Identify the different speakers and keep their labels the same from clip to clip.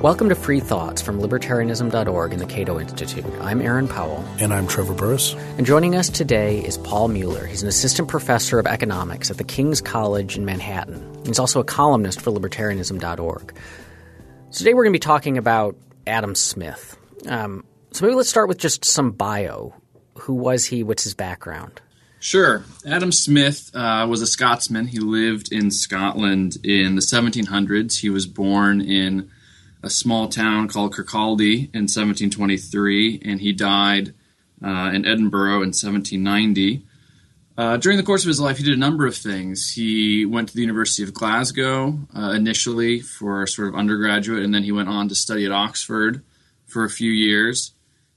Speaker 1: Welcome to Free Thoughts from Libertarianism.org and the Cato Institute. I'm Aaron Powell.
Speaker 2: And I'm Trevor Burrus.
Speaker 1: And joining us today is Paul Mueller. He's an assistant professor of economics at the King's College in Manhattan. He's also a columnist for Libertarianism.org. So today we're going to be talking about Adam Smith. Um, so maybe let's start with just some bio. Who was he? What's his background?
Speaker 3: Sure. Adam Smith uh, was a Scotsman. He lived in Scotland in the 1700s. He was born in a small town called Kirkcaldy in 1723, and he died uh, in Edinburgh in 1790. Uh, during the course of his life, he did a number of things. He went to the University of Glasgow uh, initially for sort of undergraduate, and then he went on to study at Oxford for a few years.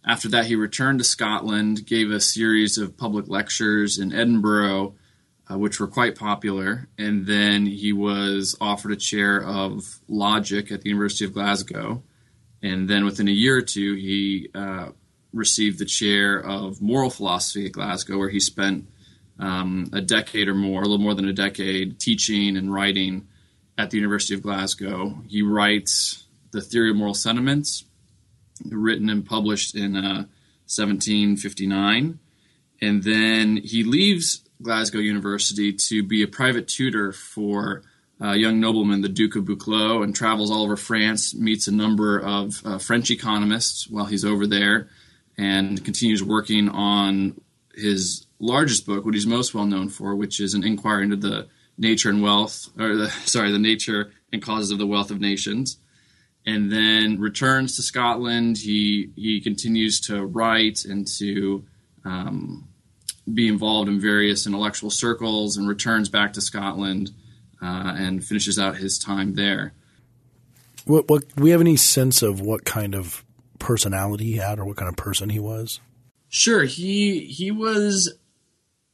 Speaker 3: After that, he returned to Scotland, gave a series of public lectures in Edinburgh, uh, which were quite popular. And then he was offered a chair of logic at the University of Glasgow. And then within a year or two, he uh, received the chair of moral philosophy at Glasgow, where he spent um, a decade or more, a little more than a decade, teaching and writing at the University of Glasgow. He writes the theory of moral sentiments, written and published in uh, 1759. And then he leaves Glasgow University to be a private tutor for a young nobleman, the Duke of Buccleuch, and travels all over France, meets a number of uh, French economists while he's over there, and continues working on his largest book, what he's most well known for, which is an inquiry into the nature and wealth, or the, sorry, the nature and causes of the wealth of nations. And then returns to Scotland. He he continues to write and to um, be involved in various intellectual circles and returns back to Scotland uh, and finishes out his time there.
Speaker 2: What, what, do we have any sense of what kind of personality he had or what kind of person he was?
Speaker 3: Sure, he he was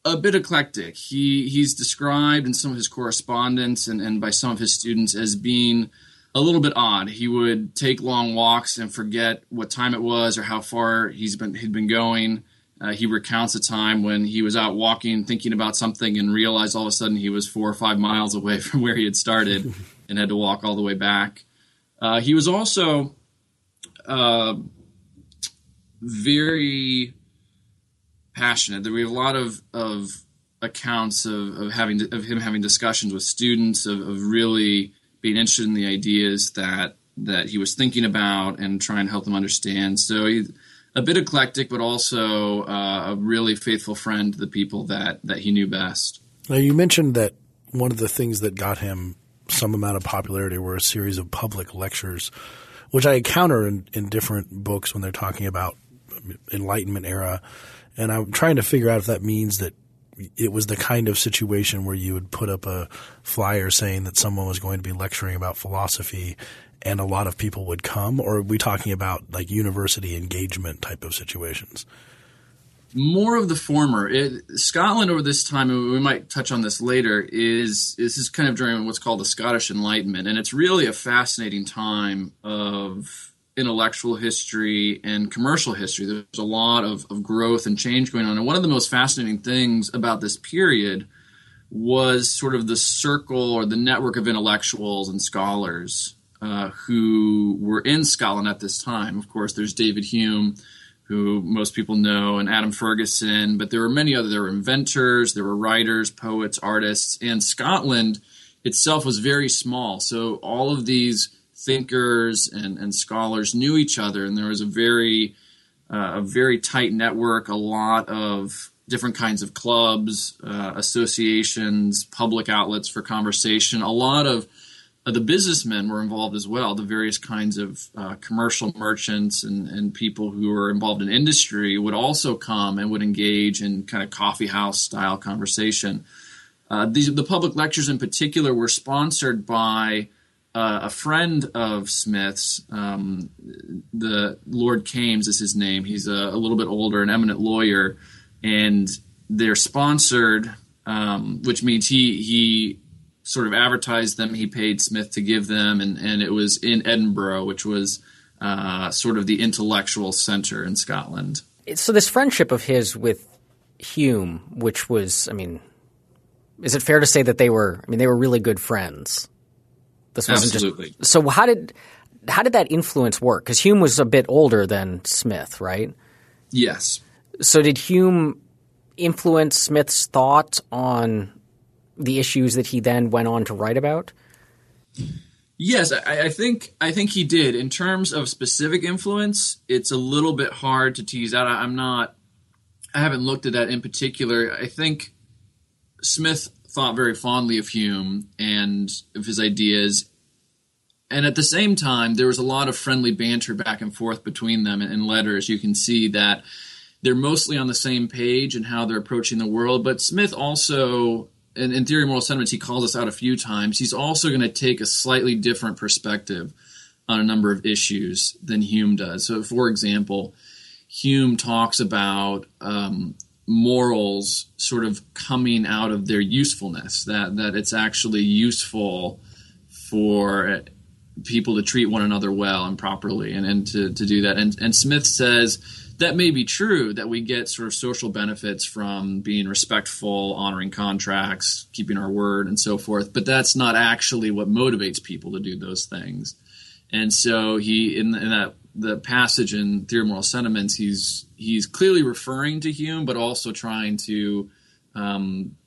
Speaker 3: a bit eclectic. He he's described in some of his correspondence and, and by some of his students as being a little bit odd. He would take long walks and forget what time it was or how far he's been he'd been going. Uh, he recounts a time when he was out walking, thinking about something, and realized all of a sudden he was four or five miles away from where he had started and had to walk all the way back. Uh, he was also uh, very passionate. There were a lot of, of accounts of, of having of him having discussions with students of, of really being interested in the ideas that that he was thinking about and trying to help them understand. So he a bit eclectic, but also uh, a really faithful friend to the people that that he knew best.
Speaker 2: Now, you mentioned that one of the things that got him some amount of popularity were a series of public lectures, which I encounter in, in different books when they're talking about Enlightenment era, and I'm trying to figure out if that means that it was the kind of situation where you would put up a flyer saying that someone was going to be lecturing about philosophy and a lot of people would come, or are we talking about like university engagement type of situations?
Speaker 3: More of the former. It, Scotland over this time, and we might touch on this later, is this is kind of during what's called the Scottish Enlightenment, and it's really a fascinating time of intellectual history and commercial history. There's a lot of, of growth and change going on, and one of the most fascinating things about this period was sort of the circle or the network of intellectuals and scholars uh, who were in Scotland at this time. Of course, there's David Hume, who most people know, and Adam Ferguson, but there were many other. There were inventors, there were writers, poets, artists, and Scotland itself was very small. So all of these thinkers and, and scholars knew each other, and there was a very uh, a very tight network, a lot of different kinds of clubs, uh, associations, public outlets for conversation, a lot of the businessmen were involved as well, the various kinds of uh, commercial merchants and, and people who were involved in industry would also come and would engage in kind of coffee house style conversation. Uh, these, the public lectures in particular were sponsored by uh, a friend of Smith's, um, the Lord Kames is his name. He's a, a, little bit older, an eminent lawyer, and they're sponsored, um, which means he he sort of advertised them. He paid Smith to give them, and, and it was in Edinburgh, which was uh, sort of the intellectual center in Scotland.
Speaker 1: So this friendship of his with Hume, which was, I mean, is it fair to say that they were? I mean, they were really good friends.
Speaker 3: This wasn't Absolutely.
Speaker 1: just. So how did how did that influence work? Because Hume was a bit older than Smith, right?
Speaker 3: Yes.
Speaker 1: So did Hume influence Smith's thought on the issues that he then went on to write about?
Speaker 3: Yes, I, I, think I think he did. In terms of specific influence, it's a little bit hard to tease out. I, I'm not. I haven't looked at that in particular. I think Smith thought very fondly of Hume and of his ideas, and at the same time, there was a lot of friendly banter back and forth between them in letters. You can see that they're mostly on the same page and how they're approaching the world. But Smith also in, in Theory of Moral Sentiments, he calls us out a few times. He's also going to take a slightly different perspective on a number of issues than Hume does. So, for example, Hume talks about um, morals sort of coming out of their usefulness, that, that it's actually useful for people to treat one another well and properly and, and to, to do that. And, and Smith says, that may be true that we get sort of social benefits from being respectful, honoring contracts, keeping our word, and so forth. But that's not actually what motivates people to do those things. And so he in, in that the passage in Theory of Moral Sentiments, he's he's clearly referring to Hume, but also trying to um,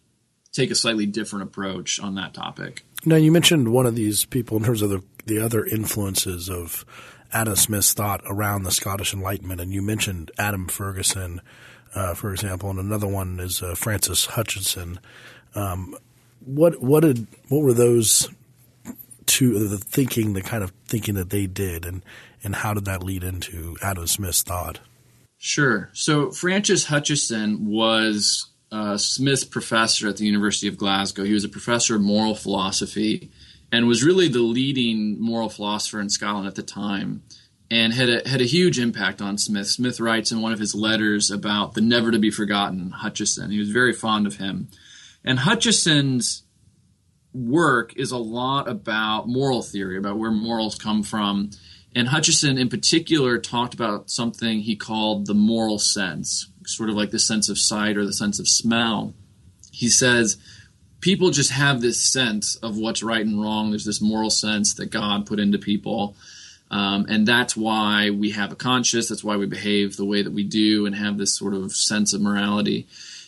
Speaker 3: take a slightly different approach on that topic.
Speaker 2: Now, you mentioned one of these people in terms of the the other influences of Adam Smith's thought around the Scottish Enlightenment, and you mentioned Adam Ferguson, uh, for example, and another one is uh, Francis Hutcheson. Um, what what did what were those two the thinking the kind of thinking that they did, and and how did that lead into Adam Smith's thought?
Speaker 3: Sure. So Francis Hutcheson was uh, Smith's professor at the University of Glasgow. He was a professor of moral philosophy and was really the leading moral philosopher in Scotland at the time and had a, had a huge impact on Smith. Smith writes in one of his letters about the never to be forgotten Hutcheson. He was very fond of him. And Hutcheson's work is a lot about moral theory, about where morals come from. And Hutcheson, in particular, talked about something he called the moral sense, sort of like the sense of sight or the sense of smell. He says, people just have this sense of what's right and wrong. There's this moral sense that God put into people. Um, and that's why we have a conscience. That's why we behave the way that we do and have this sort of sense of morality.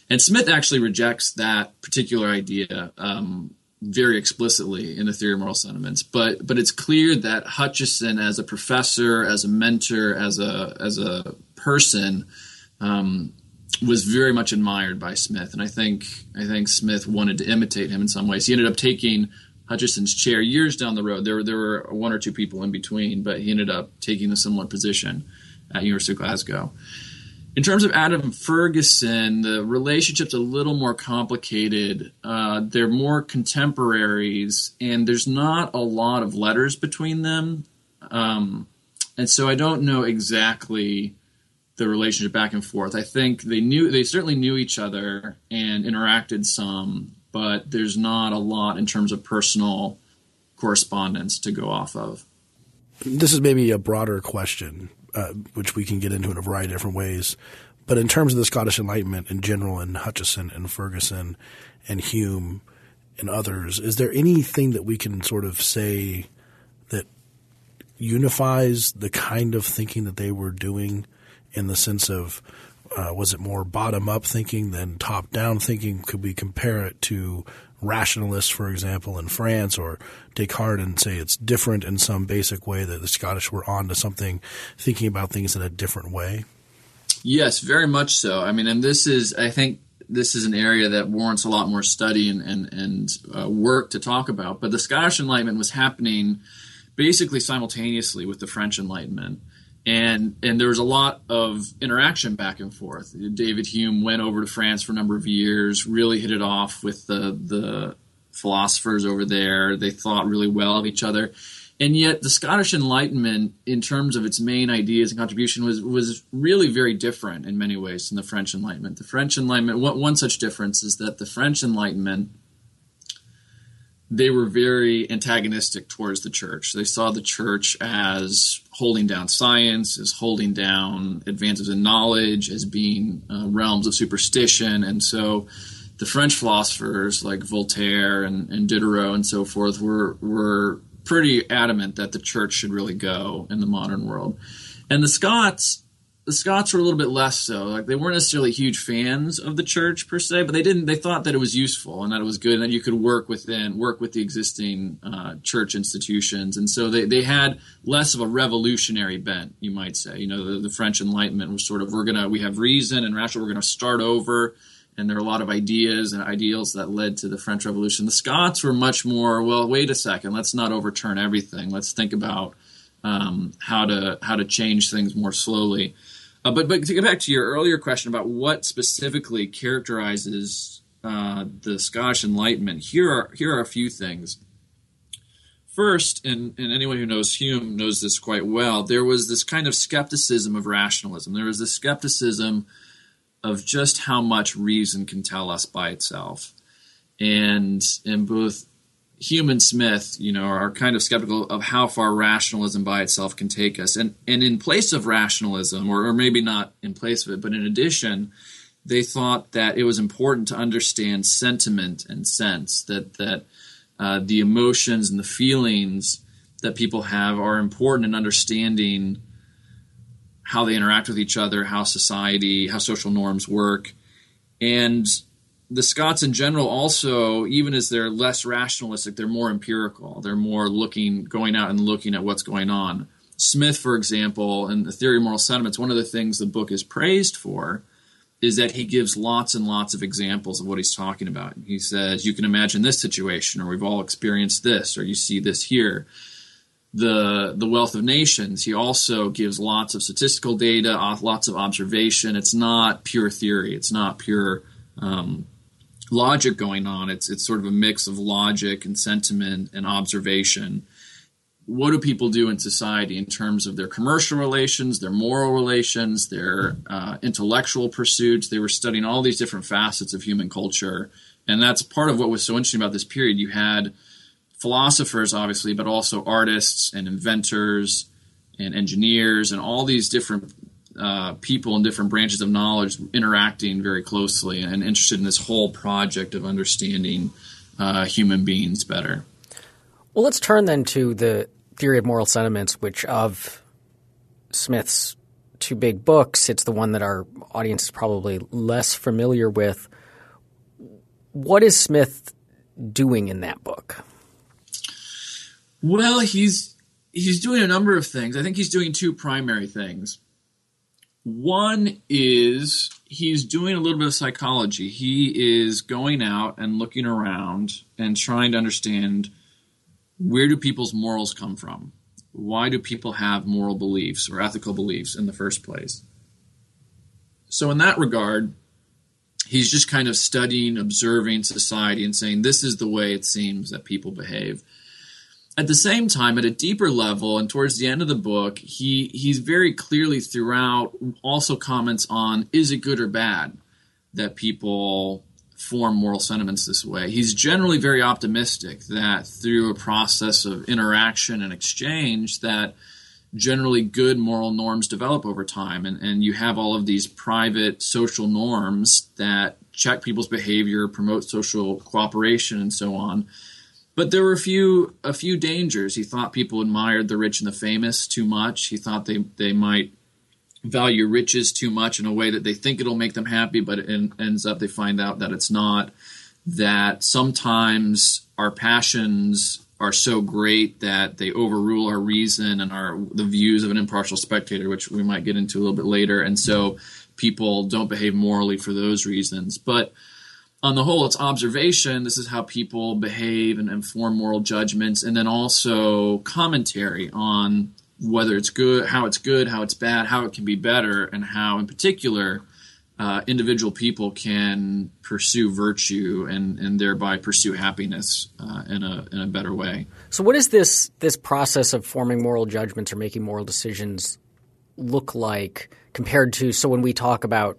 Speaker 3: And Smith actually rejects that particular idea um, very explicitly in the theory of moral sentiments. But but it's clear that Hutcheson, as a professor, as a mentor, as a as a person, um, was very much admired by Smith, and I think I think Smith wanted to imitate him in some ways. He ended up taking Hutcheson's chair years down the road. There there were one or two people in between, but he ended up taking a similar position at University of Glasgow. In terms of Adam Ferguson, the relationship's a little more complicated. Uh, they're more contemporaries, and there's not a lot of letters between them. Um, and so I don't know exactly the relationship back and forth. I think they knew they certainly knew each other and interacted some, but there's not a lot in terms of personal correspondence to go off of.
Speaker 2: This is maybe a broader question, uh, which we can get into in a variety of different ways. But in terms of the Scottish Enlightenment in general, and Hutcheson and Ferguson and Hume and others, is there anything that we can sort of say that unifies the kind of thinking that they were doing in the sense of uh, was it more bottom up thinking than top down thinking? Could we compare it to rationalists, for example, in France, or Descartes and say it's different in some basic way that the Scottish were on to something, thinking about things in a different way?
Speaker 3: Yes, very much so. I mean, and this is, I think, this is an area that warrants a lot more study and and, and uh, work to talk about. But the Scottish Enlightenment was happening basically simultaneously with the French Enlightenment and and there was a lot of interaction back and forth. David Hume went over to France for a number of years, really hit it off with the the philosophers over there. They thought really well of each other. And yet, the Scottish Enlightenment, in terms of its main ideas and contribution, was was really very different in many ways than the French Enlightenment. The French Enlightenment, one, one such difference is that the French Enlightenment they were very antagonistic towards the church. They saw the church as holding down science, as holding down advances in knowledge, as being uh, realms of superstition. And so the French philosophers like Voltaire and, and Diderot and so forth were, were pretty adamant that the church should really go in the modern world. And the Scots the Scots were a little bit less so. Like they weren't necessarily huge fans of the church per se, but they didn't. They thought that it was useful and that it was good, and that you could work within work with the existing uh, church institutions. And so they, they had less of a revolutionary bent, you might say. You know, the, the French Enlightenment was sort of we're gonna we have reason and rational. We're gonna start over. And there are a lot of ideas and ideals that led to the French Revolution. The Scots were much more well. Wait a second. Let's not overturn everything. Let's think about um, how to how to change things more slowly. Uh, but but to get back to your earlier question about what specifically characterizes uh, the Scottish Enlightenment, here are here are a few things. First, and, and anyone who knows Hume knows this quite well, there was this kind of skepticism of rationalism. There was this skepticism of just how much reason can tell us by itself. And in both Hume and Smith, you know, are kind of skeptical of how far rationalism by itself can take us. And and in place of rationalism, or, or maybe not in place of it, but in addition, they thought that it was important to understand sentiment and sense, that that uh, the emotions and the feelings that people have are important in understanding how they interact with each other, how society, how social norms work. And the Scots in general also, even as they're less rationalistic, they're more empirical. They're more looking, going out and looking at what's going on. Smith, for example, in the Theory of Moral Sentiments, one of the things the book is praised for is that he gives lots and lots of examples of what he's talking about. He says, You can imagine this situation, or we've all experienced this, or you see this here. The, the wealth of nations, he also gives lots of statistical data, lots of observation. It's not pure theory, it's not pure um, logic going on. It's it's sort of a mix of logic and sentiment and observation. What do people do in society in terms of their commercial relations, their moral relations, their uh, intellectual pursuits? They were studying all these different facets of human culture, and that's part of what was so interesting about this period. You had philosophers, obviously, but also artists and inventors and engineers and all these different uh, people in different branches of knowledge interacting very closely and interested in this whole project of understanding uh, human beings better.
Speaker 1: Well, let's turn then to the theory of moral sentiments, which of Smith's two big books, it's the one that our audience is probably less familiar with. What is Smith doing in that book?
Speaker 3: Well, he's he's doing a number of things. I think he's doing two primary things. One is he's doing a little bit of psychology. He is going out and looking around and trying to understand where do people's morals come from? Why do people have moral beliefs or ethical beliefs in the first place? So, in that regard, he's just kind of studying, observing society, and saying, this is the way it seems that people behave at the same time, at a deeper level, and towards the end of the book, he he's very clearly throughout also comments on is it good or bad that people form moral sentiments this way. He's generally very optimistic that through a process of interaction and exchange that generally good moral norms develop over time and, and you have all of these private social norms that check people's behavior, promote social cooperation and so on but there were a few a few dangers. He thought people admired the rich and the famous too much. He thought they they might value riches too much in a way that they think it'll make them happy, but it ends up they find out that it's not. That sometimes our passions are so great that they overrule our reason and our the views of an impartial spectator, which we might get into a little bit later, and so people don't behave morally for those reasons. But on the whole, it's observation. This is how people behave and, and form moral judgments, and then also commentary on whether it's good, how it's good, how it's bad, how it can be better, and how, in particular, uh, individual people can pursue virtue and, and thereby pursue happiness uh, in a in a better way.
Speaker 1: So, what does this this process of forming moral judgments or making moral decisions look like compared to? So, when we talk about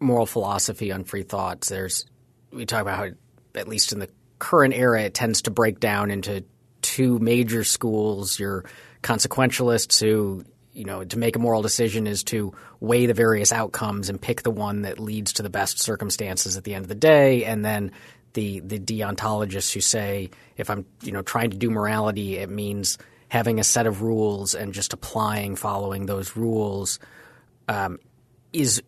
Speaker 1: moral philosophy on free thoughts, there's we talk about how, at least in the current era, it tends to break down into two major schools. Your consequentialists who, you know, to make a moral decision is to weigh the various outcomes and pick the one that leads to the best circumstances at the end of the day. And then the the deontologists who say if I'm you know trying to do morality, it means having a set of rules and just applying, following those rules. Um, is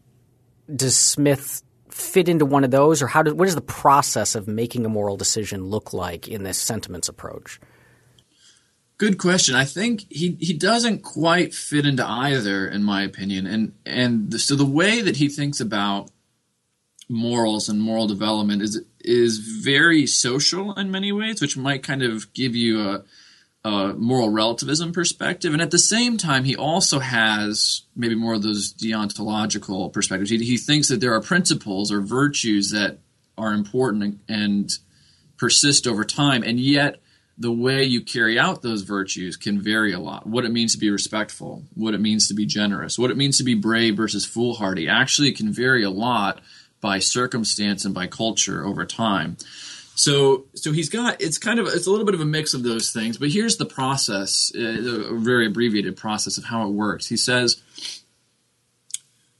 Speaker 1: does Smith fit into one of those, or how does what does the process of making a moral decision look like in this sentiments approach?
Speaker 3: Good question. I think he, he doesn't quite fit into either, in my opinion. And and the, so the way that he thinks about morals and moral development is is very social in many ways, which might kind of give you a, moral relativism perspective. And at the same time, he also has maybe more of those deontological perspectives. He, he thinks that there are principles or virtues that are important and, and persist over time, and yet the way you carry out those virtues can vary a lot. What it means to be respectful, what it means to be generous, what it means to be brave versus foolhardy actually can vary a lot by circumstance and by culture over time. So, so he's got it's kind of it's a little bit of a mix of those things. But here's the process, uh, a very abbreviated process of how it works. He says,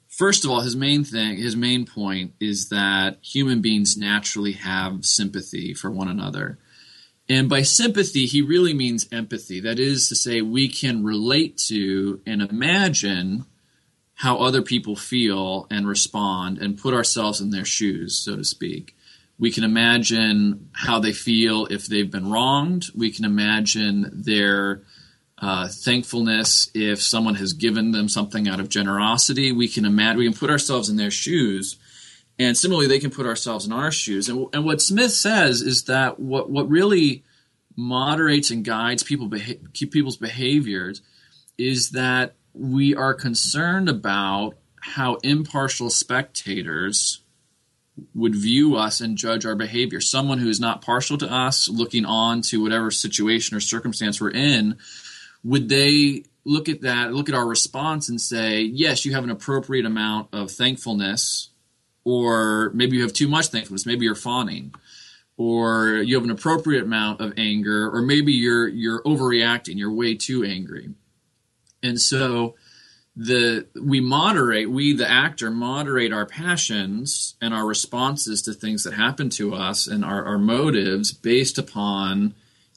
Speaker 3: first of all, his main thing, his main point is that human beings naturally have sympathy for one another. And by sympathy, he really means empathy. That is to say, we can relate to and imagine how other people feel and respond and put ourselves in their shoes, so to speak. We can imagine how they feel if they've been wronged. We can imagine their uh, thankfulness if someone has given them something out of generosity. We can imagine, we can put ourselves in their shoes. And similarly, they can put ourselves in our shoes. And, and what Smith says is that what, what really moderates and guides people beha- people's behaviors is that we are concerned about how impartial spectators would view us and judge our behavior. Someone who is not partial to us, looking on to whatever situation or circumstance we're in, would they look at that, look at our response and say, yes, you have an appropriate amount of thankfulness, or maybe you have too much thankfulness, maybe you're fawning, or you have an appropriate amount of anger, or maybe you're you're overreacting, you're way too angry. And so the we moderate, we the actor moderate our passions and our responses to things that happen to us and our, our motives based upon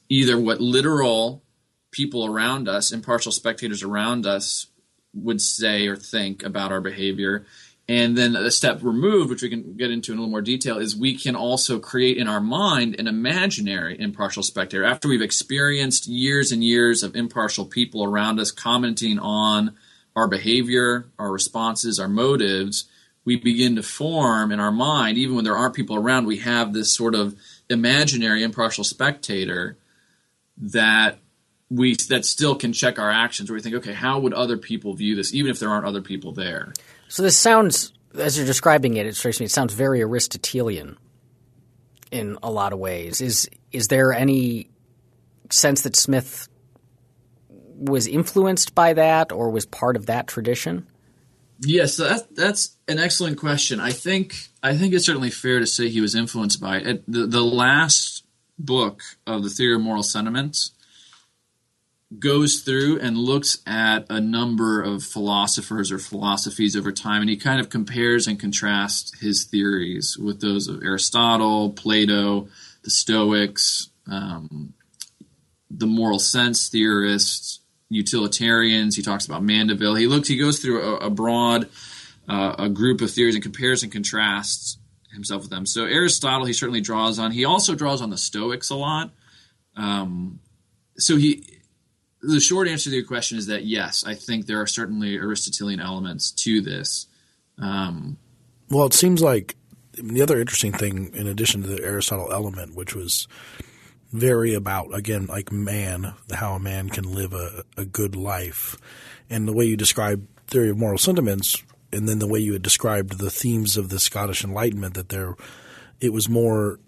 Speaker 3: either what literal people around us, impartial spectators around us would say or think about our behavior. And then a step removed, which we can get into in a little more detail, is we can also create in our mind an imaginary impartial spectator. After we've experienced years and years of impartial people around us commenting on our behavior, our responses, our motives, we begin to form in our mind, even when there aren't people around, we have this sort of imaginary impartial spectator that we that still can check our actions where we think, okay, how would other people view this, even if there aren't other people there?
Speaker 1: So this sounds, as you're describing it, it strikes me, it sounds very Aristotelian in a lot of ways. Is is there any sense that Smith was influenced by that or was part of that tradition?
Speaker 3: Yes, that's that's an excellent question. I think I think it's certainly fair to say he was influenced by it. The the last book of the theory of moral sentiments goes through and looks at a number of philosophers or philosophies over time, and he kind of compares and contrasts his theories with those of Aristotle, Plato, the Stoics, um, the moral sense theorists, utilitarians. He talks about Mandeville. He looks. He goes through a, a broad uh, a group of theories and compares and contrasts himself with them. So Aristotle, he certainly draws on. He also draws on the Stoics a lot. Um, so he the short answer to your question is that yes, I think there are certainly Aristotelian elements to this. Um,
Speaker 2: well, it seems like the other interesting thing, in addition to the Aristotle element, which was very about again like man, how a man can live a, a good life, and the way you describe theory of moral sentiments, and then the way you had described the themes of the Scottish Enlightenment, that there, it was more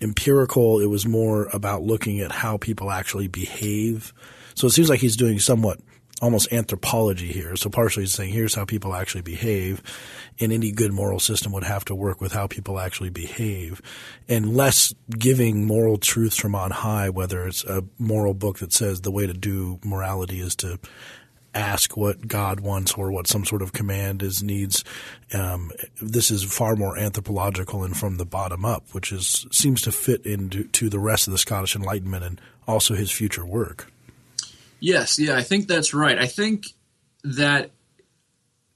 Speaker 2: empirical. It was more about looking at how people actually behave. So it seems like he's doing somewhat almost anthropology here. So partially saying here's how people actually behave, and any good moral system would have to work with how people actually behave, and less giving moral truths from on high. Whether it's a moral book that says the way to do morality is to ask what God wants or what some sort of command is needs. Um, this is far more anthropological and from the bottom up, which is seems to fit into to the rest of the Scottish Enlightenment and also his future work.
Speaker 3: Yes, yeah, I think that's right. I think that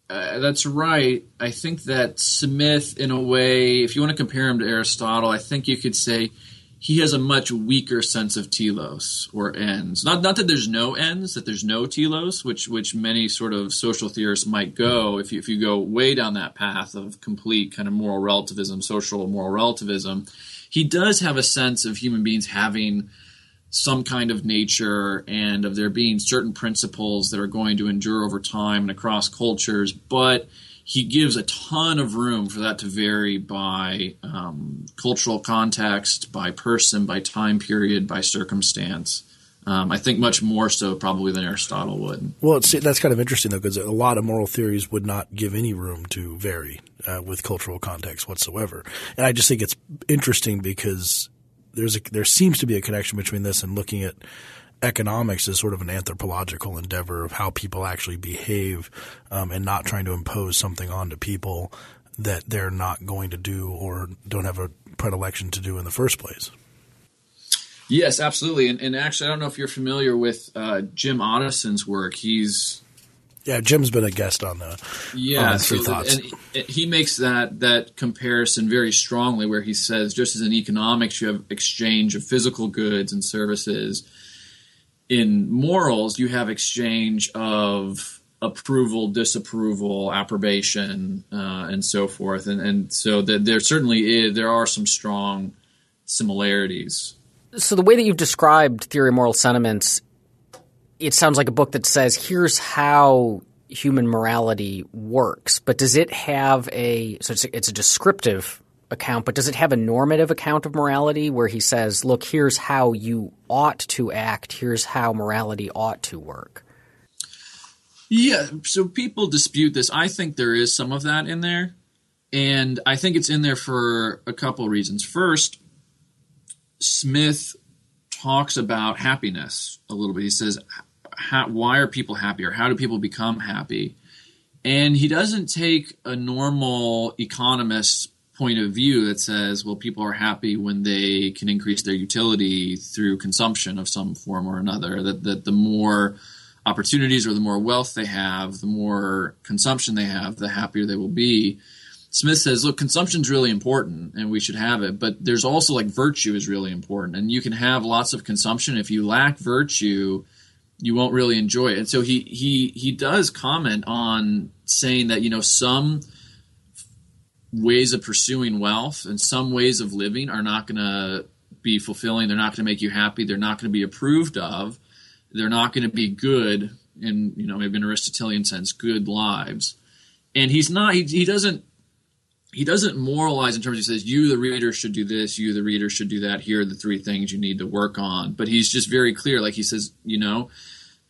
Speaker 3: uh, that's right. I think that Smith, in a way, if you want to compare him to Aristotle, I think you could say he has a much weaker sense of telos or ends. Not not that there's no ends, that there's no telos, which which many sort of social theorists might go if you if you go way down that path of complete kind of moral relativism, social moral relativism. He does have a sense of human beings having some kind of nature and of there being certain principles that are going to endure over time and across cultures, but he gives a ton of room for that to vary by um, cultural context, by person, by time period, by circumstance. Um, I think much more so probably than Aristotle would.
Speaker 2: Well, that's kind of interesting though, because a lot of moral theories would not give any room to vary uh, with cultural context whatsoever. And I just think it's interesting because there's a, there seems to be a connection between this and looking at economics as sort of an anthropological endeavor of how people actually behave um, and not trying to impose something onto people that they're not going to do or don't have a predilection to do in the first place.
Speaker 3: Yes, absolutely. And, and actually, I don't know if you're familiar with uh, Jim Otteson's work. He's
Speaker 2: yeah, Jim's been a guest on the
Speaker 3: yeah. On so thoughts. and he makes that that comparison very strongly, where he says, just as in economics, you have exchange of physical goods and services in morals, you have exchange of approval, disapproval, approbation, uh, and so forth. And, and so that there certainly is, there are some strong similarities.
Speaker 1: So the way that you've described theory of moral sentiments, it sounds like a book that says here's how human morality works. But does it have a so it's a, it's a descriptive account, but does it have a normative account of morality where he says, look, here's how you ought to act, here's how morality ought to work?
Speaker 3: Yeah, so people dispute this. I think there is some of that in there. And I think it's in there for a couple of reasons. First, Smith talks about happiness a little bit. He says, why are people happy or how do people become happy? And he doesn't take a normal economist point of view that says, well, people are happy when they can increase their utility through consumption of some form or another. That, that the more opportunities or the more wealth they have, the more consumption they have, the happier they will be. Smith says, look, consumption is really important and we should have it, but there's also like virtue is really important. And you can have lots of consumption. If you lack virtue, you won't really enjoy it. And so he he he does comment on saying that, you know, some ways of pursuing wealth and some ways of living are not going to be fulfilling. They're not going to make you happy. They're not going to be approved of. They're not going to be good in you know maybe an Aristotelian sense, good lives. And he's not. He, he doesn't. He doesn't moralize in terms. He says you, the reader, should do this. You, the reader, should do that. Here are the three things you need to work on. But he's just very clear. Like he says, you know,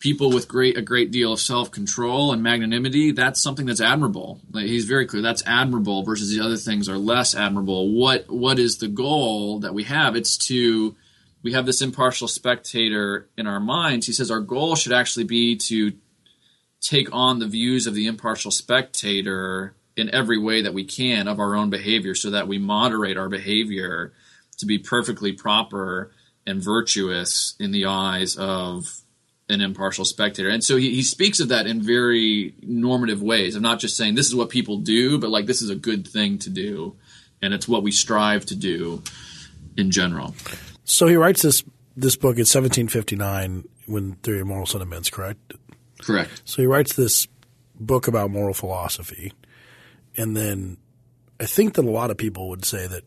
Speaker 3: people with great a great deal of self control and magnanimity, that's something that's admirable. Like he's very clear that's admirable versus the other things are less admirable. What what is the goal that we have? It's to we have this impartial spectator in our minds. He says our goal should actually be to take on the views of the impartial spectator in every way that we can of our own behavior so that we moderate our behavior to be perfectly proper and virtuous in the eyes of an impartial spectator. And so he, he speaks of that in very normative ways. I'm not just saying this is what people do, but like this is a good thing to do, and it's what we strive to do in general.
Speaker 2: So he writes this this book in 1759 when Theory of Moral Sentiments, correct?
Speaker 3: Correct.
Speaker 2: So he writes this book about moral philosophy, and then I think that a lot of people would say that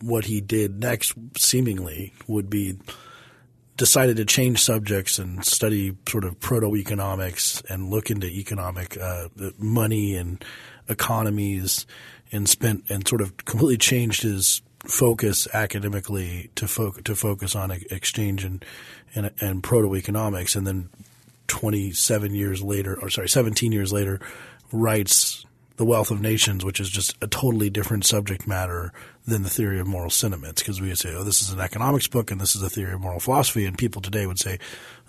Speaker 2: what he did next, seemingly, would be decided to change subjects and study sort of proto economics and look into economic uh, money and economies and spent and sort of completely changed his focus academically to fo- to focus on exchange and and, and proto economics and then 27 years later or sorry 17 years later writes the Wealth of Nations, which is just a totally different subject matter than the theory of moral sentiments. Because we would say, oh, this is an economics book and this is a theory of moral philosophy. And people today would say,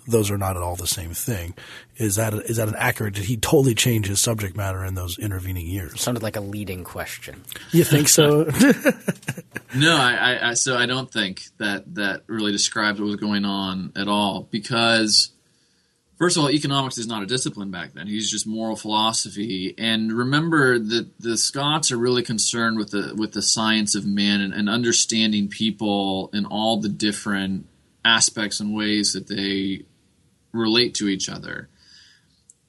Speaker 2: those are not at all the same thing. Is that is that an accurate? Did he totally change his subject matter in those intervening years?
Speaker 1: Sounded like a leading question.
Speaker 2: You think so?
Speaker 3: no, I, I, so I don't think that that really describes what was going on at all because first of all, economics is not a discipline back then. He's just moral philosophy. And remember that the Scots are really concerned with the with the science of man and, and understanding people in all the different aspects and ways that they relate to each other.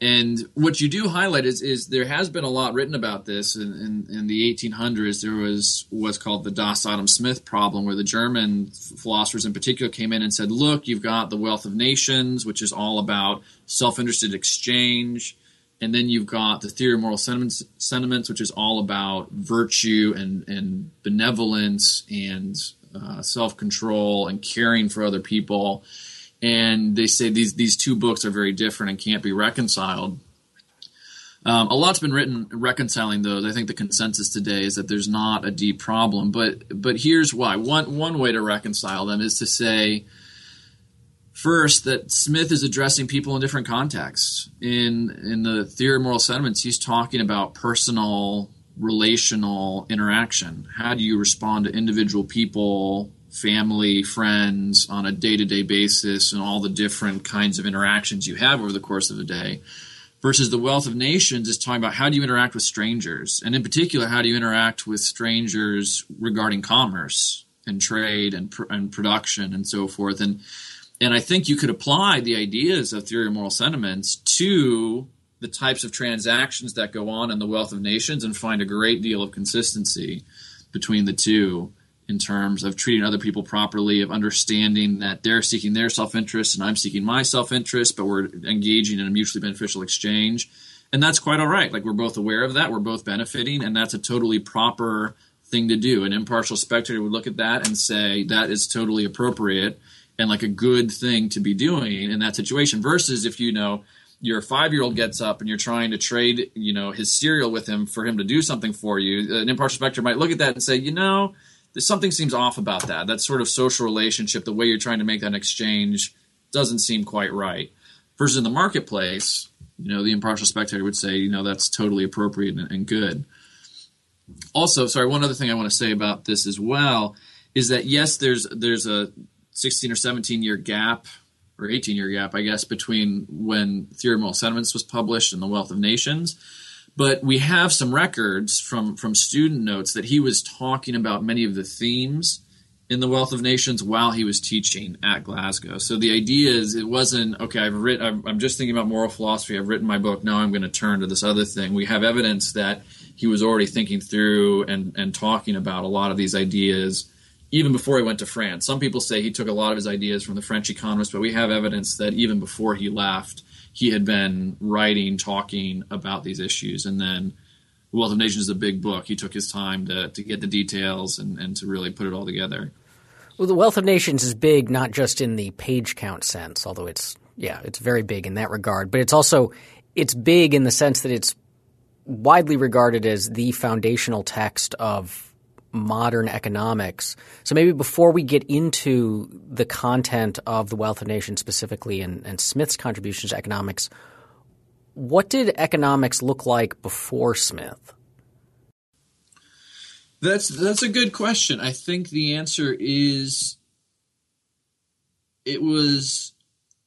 Speaker 3: And what you do highlight is, is there has been a lot written about this in, in, in, the 1800s. There was what's called the Das Adam Smith problem, where the German philosophers in particular came in and said, look, you've got the wealth of nations, which is all about self interested exchange. And then you've got the theory of moral sentiments, sentiments which is all about virtue and, and benevolence and uh, self control and caring for other people and they say these these two books are very different and can't be reconciled. Um, a lot's been written reconciling those. I think the consensus today is that there's not a deep problem, but but here's why. One one way to reconcile them is to say first that Smith is addressing people in different contexts. In in the theory of moral sentiments, he's talking about personal relational interaction. How do you respond to individual people family, friends on a day to day basis and all the different kinds of interactions you have over the course of a day. Versus the wealth of nations is talking about how do you interact with strangers, and in particular, how do you interact with strangers regarding commerce and trade and, pr- and production and so forth. And and I think you could apply the ideas of theory of moral sentiments to the types of transactions that go on in the wealth of nations and find a great deal of consistency between the two in terms of treating other people properly, of understanding that they're seeking their self interest and I'm seeking my self interest, but we're engaging in a mutually beneficial exchange. And that's quite all right. Like we're both aware of that, we're both benefiting, and that's a totally proper thing to do. An impartial spectator would look at that and say that is totally appropriate and like a good thing to be doing in that situation. Versus if you know your five year old gets up and you're trying to trade, you know, his cereal with him for him to do something for you, an impartial spectator might look at that and say, you know, something seems off about that. That sort of social relationship, the way you're trying to make that exchange, doesn't seem quite right. Versus in the marketplace, you know, the impartial spectator would say, you know, that's totally appropriate and, and good. Also, sorry, one other thing I want to say about this as well is that yes, there's there's a 16 or 17 year gap or 18 year gap, I guess, between when Theory of Sentiments was published and The Wealth of Nations. But we have some records from, from student notes that he was talking about many of the themes in the Wealth of Nations while he was teaching at Glasgow. So the idea is it wasn't okay. I've written. I'm just thinking about moral philosophy. I've written my book. Now I'm going to turn to this other thing. We have evidence that he was already thinking through and and talking about a lot of these ideas even before he went to France. Some people say he took a lot of his ideas from the French economists, but we have evidence that even before he left, he had been writing, talking about these issues, and then Wealth of Nations is a big book. He took his time to to get the details and, and to really put it all together.
Speaker 1: Well, the Wealth of Nations is big, not just in the page count sense, although it's yeah, it's very big in that regard, but it's also it's big in the sense that it's widely regarded as the foundational text of modern economics. So maybe before we get into the content of the Wealth of Nations specifically and, and Smith's contributions to economics, what did economics look like before Smith?
Speaker 3: That's that's a good question. I think the answer is it was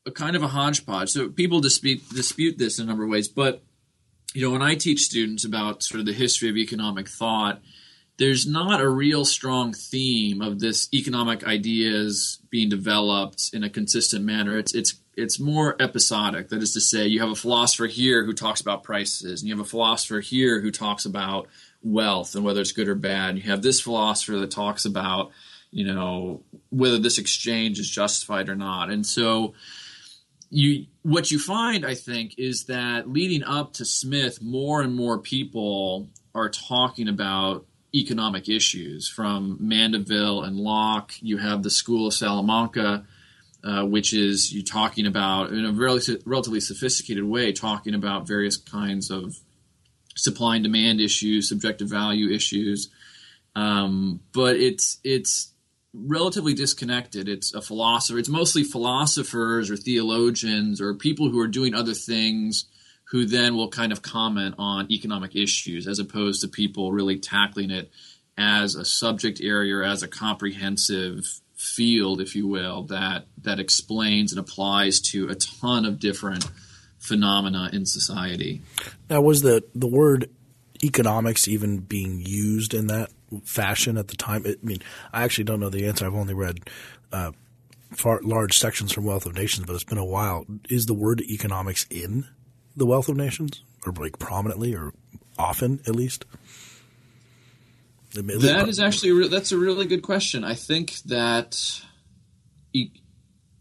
Speaker 3: a kind of a hodgepodge. So people dispute dispute this in a number of ways, but you know, when I teach students about sort of the history of economic thought, there's not a real strong theme of this economic ideas being developed in a consistent manner. It's it's it's more episodic. That is to say, you have a philosopher here who talks about prices, and you have a philosopher here who talks about wealth and whether it's good or bad. You have this philosopher that talks about, you know, whether this exchange is justified or not. And so you what you find, I think, is that leading up to Smith, more and more people are talking about economic issues from Mandeville and Locke. You have the School of Salamanca, uh, which is you talking about in a really, relatively sophisticated way, talking about various kinds of supply and demand issues, subjective value issues. Um, but it's it's relatively disconnected. It's a philosopher. It's mostly philosophers or theologians or people who are doing other things who then will kind of comment on economic issues as opposed to people really tackling it as a subject area or as a comprehensive field, if you will, that that explains and applies to a ton of different phenomena in society.
Speaker 2: Now, was the the word economics even being used in that fashion at the time? I mean, I actually don't know the answer. I've only read uh, far, large sections from Wealth of Nations, but it's been a while. Is the word economics in the Wealth of Nations, or like prominently, or often at least?
Speaker 3: That is actually that's a really good question. I think that e-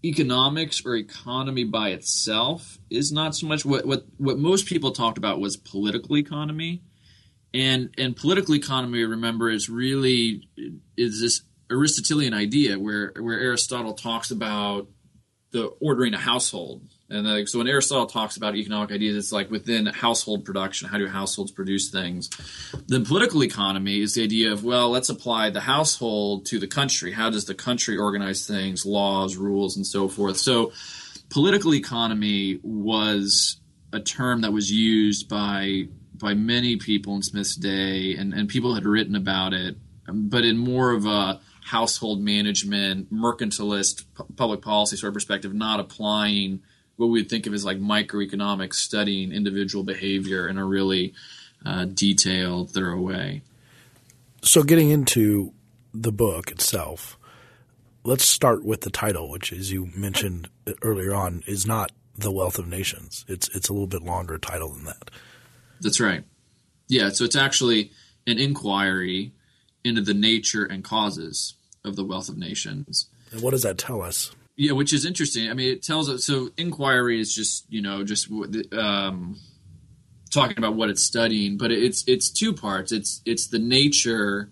Speaker 3: economics or economy by itself is not so much what what what most people talked about was political economy, and and political economy. Remember, is really is this Aristotelian idea where where Aristotle talks about the ordering a household and like, so when Aristotle talks about economic ideas, it's like within household production, how do households produce things? The political economy is the idea of, well, let's apply the household to the country. How does the country organize things, laws, rules, and so forth? So political economy was a term that was used by by many people in Smith's day, and, and people had written about it, but in more of a household management, mercantilist, public policy sort of perspective, not applying – what we would think of as like microeconomics, studying individual behavior in a really uh, detailed, thorough way.
Speaker 2: So, getting into the book itself, let's start with the title, which, as you mentioned earlier on, is not "The Wealth of Nations." It's it's a little bit longer title than that.
Speaker 3: That's right. Yeah, so it's actually an inquiry into the nature and causes of the wealth of nations.
Speaker 2: And what does that tell us?
Speaker 3: Yeah, which is interesting. I mean, it tells us. So inquiry is just you know just um, talking about what it's studying, but it's it's two parts. It's it's the nature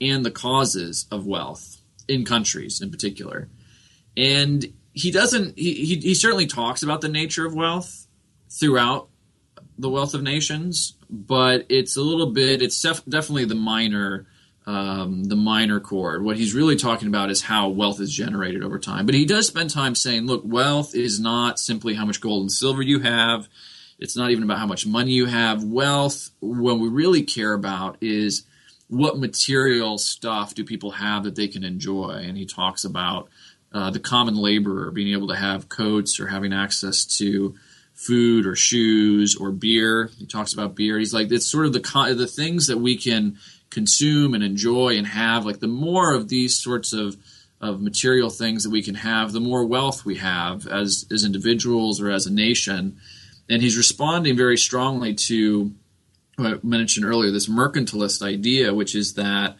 Speaker 3: and the causes of wealth in countries in particular, and he doesn't. He he, he certainly talks about the nature of wealth throughout the wealth of nations, but it's a little bit. It's def- definitely the minor um, the minor chord. What he's really talking about is how wealth is generated over time. But he does spend time saying, look, wealth is not simply how much gold and silver you have. It's not even about how much money you have. Wealth, what we really care about is what material stuff do people have that they can enjoy. And he talks about uh, the common laborer being able to have coats or having access to food or shoes or beer. He talks about beer. He's like, it's sort of the the things that we can consume and enjoy and have like the more of these sorts of of material things that we can have the more wealth we have as as individuals or as a nation. And he's responding very strongly to what I mentioned earlier this mercantilist idea which is that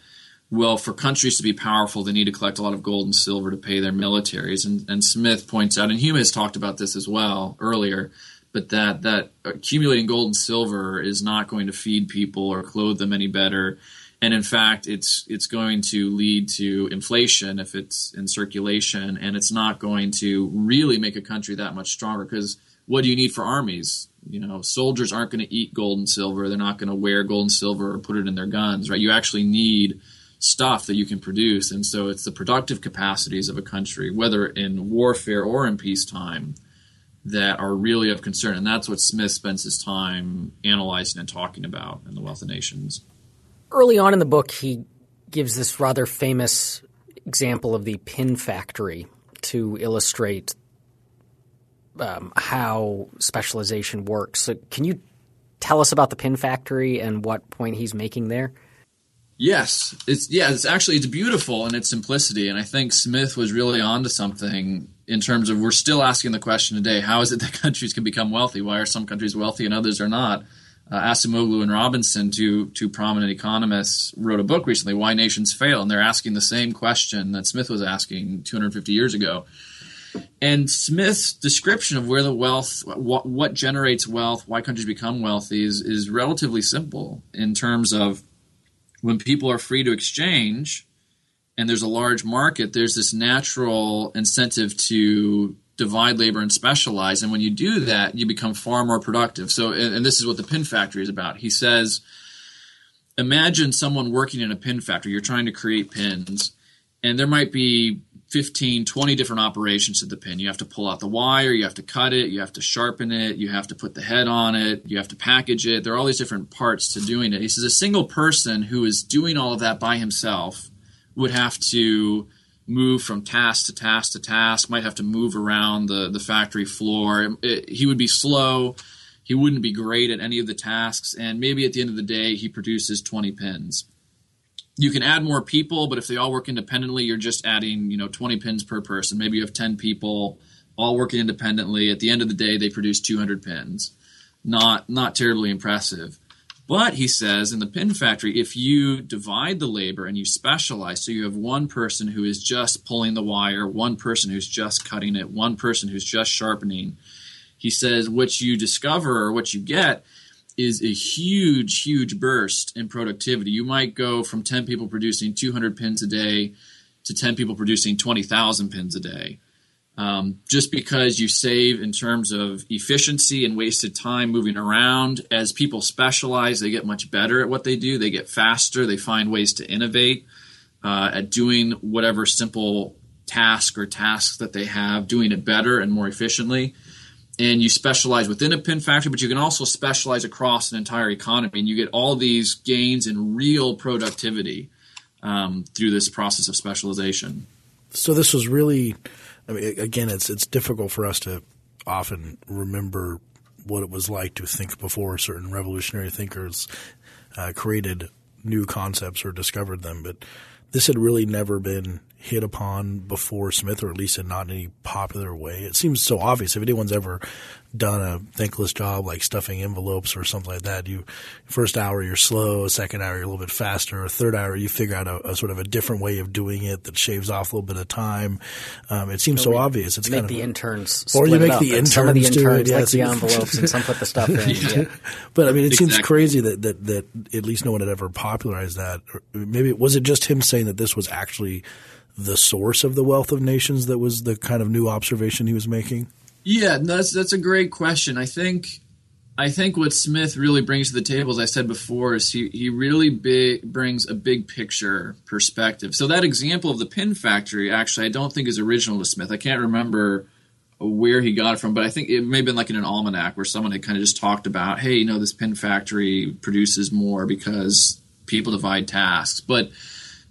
Speaker 3: well for countries to be powerful they need to collect a lot of gold and silver to pay their militaries. And, and smith points out and hume has talked about this as well earlier but that that accumulating gold and silver is not going to feed people or clothe them any better and in fact it's it's going to lead to inflation if it's in circulation and it's not going to really make a country that much stronger because what do you need for armies? You know soldiers aren't going to eat gold and silver. They're not going to wear gold and silver or put it in their guns right? You actually need stuff that you can produce and so it's the productive capacities of a country whether in warfare or in peacetime that are really of concern. And that's what smith spends his time analyzing and talking about in the wealth of nations
Speaker 1: early on in the book, he gives this rather famous example of the pin factory to illustrate um, how specialization works. So can you tell us about the pin factory and what point he's making there?
Speaker 3: Yes, it's yeah, it's actually it's beautiful in its simplicity, and I think Smith was really onto something in terms of we're still asking the question today: How is it that countries can become wealthy? Why are some countries wealthy and others are not? Uh, Acemoglu and Robinson, two two prominent economists, wrote a book recently, "Why Nations Fail," and they're asking the same question that Smith was asking 250 years ago. And Smith's description of where the wealth, what, what generates wealth, why countries become wealthy, is is relatively simple in terms of when people are free to exchange and there's a large market, there's this natural incentive to divide labor and specialize. And when you do that, you become far more productive. So, and, and, this is what the pin factory is about. He says, imagine someone working in a pin factory. You're trying to create pins, and there might be 15, 20 different operations to the pin. You have to pull out the wire, you have to cut it, you have to sharpen it, you have to put the head on it, you have to package it. There are all these different parts to doing it. He says a single person who is doing all of that by himself would have to move from task to task to task, might have to move around the, the factory floor. It, he would be slow. He wouldn't be great at any of the tasks. And maybe at the end of the day, he produces 20 pins you can add more people, but if they all work independently, you're just adding, you know, 20 pins per person. Maybe you have 10 people all working independently. At the end of the day, they produce 200 pins. Not not terribly impressive. But he says in the pin factory, if you divide the labor and you specialize, so you have one person who is just pulling the wire, one person who's just cutting it, one person who's just sharpening, he says what you discover or what you get is a huge, huge burst in productivity. You might go from 10 people producing 200 pins a day to 10 people producing 20,000 pins a day. Um, just because you save in terms of efficiency and wasted time moving around. As people specialize, they get much better at what they do. They get faster. They find ways to innovate uh, at doing whatever simple task or tasks that they have, doing it better and more efficiently and you specialize within a pin factory, but you can also specialize across an entire economy, and you get all these gains in real productivity um, through this process of specialization.
Speaker 2: So this was really, I mean, again, it's it's difficult for us to often remember what it was like to think before certain revolutionary thinkers uh, created new concepts or discovered them, but this had really never been hit upon before Smith, or at least in not any popular way. It seems so obvious. If anyone's ever done a thankless job like stuffing envelopes or something like that, you first hour you're slow, second hour you're a little bit faster, third hour you figure out a, a sort of a different way of doing it that shaves off a little bit of time. Um, it seems so, so obvious.
Speaker 1: It's
Speaker 2: make
Speaker 1: kind the
Speaker 2: of,
Speaker 1: interns,
Speaker 2: or you make the interns,
Speaker 1: some of the interns
Speaker 2: it,
Speaker 1: like the envelopes and some put the stuff in. yeah.
Speaker 2: But I mean, it exactly. seems crazy that, that that at least no one had ever popularized that. Maybe was it just him saying that this was actually the source of the wealth of nations that was the kind of new observation he was making?
Speaker 3: Yeah, that's that's a great question. I think I think what Smith really brings to the table, as I said before, is he, he really brings a big picture perspective. So that example of the pin factory, actually, I don't think is original to Smith. I can't remember where he got it from, but I think it may have been like in an almanac where someone had kind of just talked about, hey, you know, this pin factory produces more because people divide tasks. But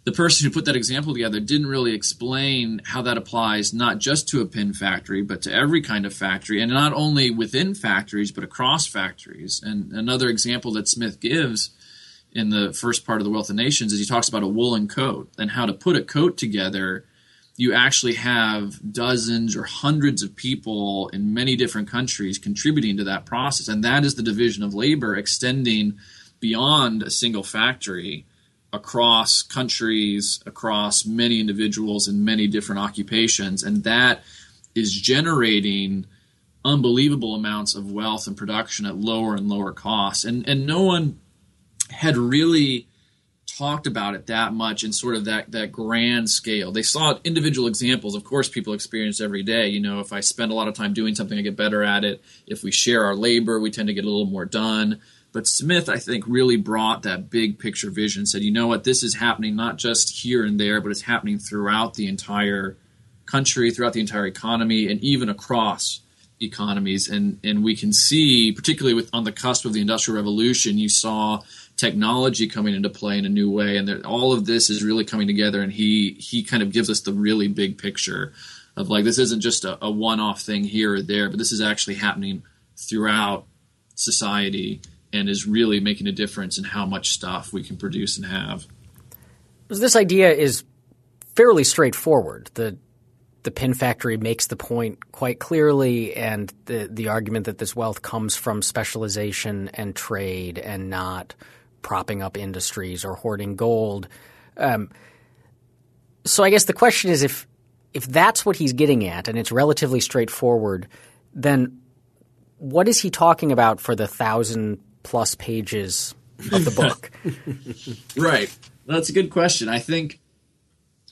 Speaker 3: the person who put that example together didn't really explain how that applies not just to a pin factory, but to every kind of factory, and not only within factories, but across factories. And another example that Smith gives in the first part of the Wealth of Nations is he talks about a woolen coat and how to put a coat together. You actually have dozens or hundreds of people in many different countries contributing to that process. And that is the division of labor extending beyond a single factory across countries, across many individuals in many different occupations, and that is generating unbelievable amounts of wealth and production at lower and lower costs. And and no one had really talked about it that much in sort of that that grand scale. They saw individual examples. Of course, people experience every day. You know, if I spend a lot of time doing something, I get better at it. If we share our labor, we tend to get a little more done. But Smith, I think, really brought that big picture vision. Said, you know what, this is happening not just here and there, but it's happening throughout the entire country, throughout the entire economy, and even across economies. And and we can see, particularly with on the cusp of the Industrial Revolution, you saw technology coming into play in a new way, and there, all of this is really coming together. And he he kind of gives us the really big picture of like this isn't just a, a one off thing here or there, but this is actually happening throughout society and is really making a difference in how much stuff we can produce and have.
Speaker 1: This idea is fairly straightforward. The the pin factory makes the point quite clearly, and the the argument that this wealth comes from specialization and trade, and not propping up industries or hoarding gold. Um, so I guess the question is if if that's what he's getting at, and it's relatively straightforward, then what is he talking about for the thousand plus pages of the book?
Speaker 3: right. That's a good question. I think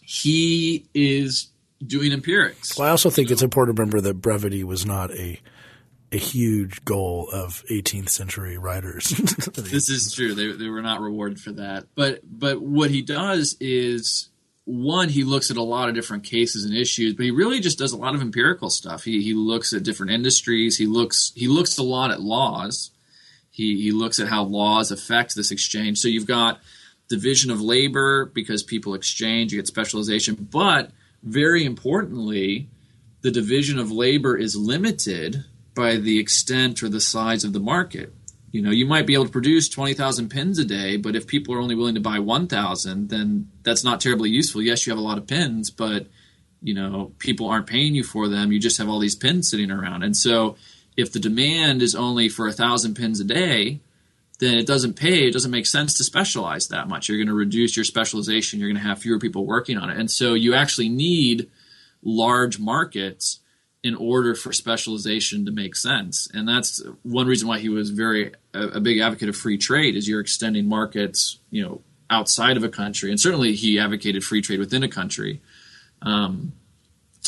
Speaker 3: he is doing empirics.
Speaker 2: Well, I also think it's important to remember that brevity was not a a huge goal of 18th century writers.
Speaker 3: this is true. They, they were not rewarded for that. But but what he does is one, he looks at a lot of different cases and issues, but he really just does a lot of empirical stuff. He he looks at different industries. He looks he looks a lot at laws. He he looks at how laws affect this exchange. So you've got division of labor because people exchange, you get specialization, but very importantly, the division of labor is limited by the extent or the size of the market. You know, you might be able to produce 20,000 pins a day, but if people are only willing to buy 1,000, then that's not terribly useful. Yes, you have a lot of pins, but you know, people aren't paying you for them. You just have all these pins sitting around. And so if the demand is only for a thousand pins a day, then it doesn't pay. It doesn't make sense to specialize that much. You're going to reduce your specialization. You're going to have fewer people working on it. And so you actually need large markets in order for specialization to make sense. And that's one reason why he was very a, a, big advocate of free trade is you're extending markets, you know, outside of a country. And certainly he advocated free trade within a country. Um,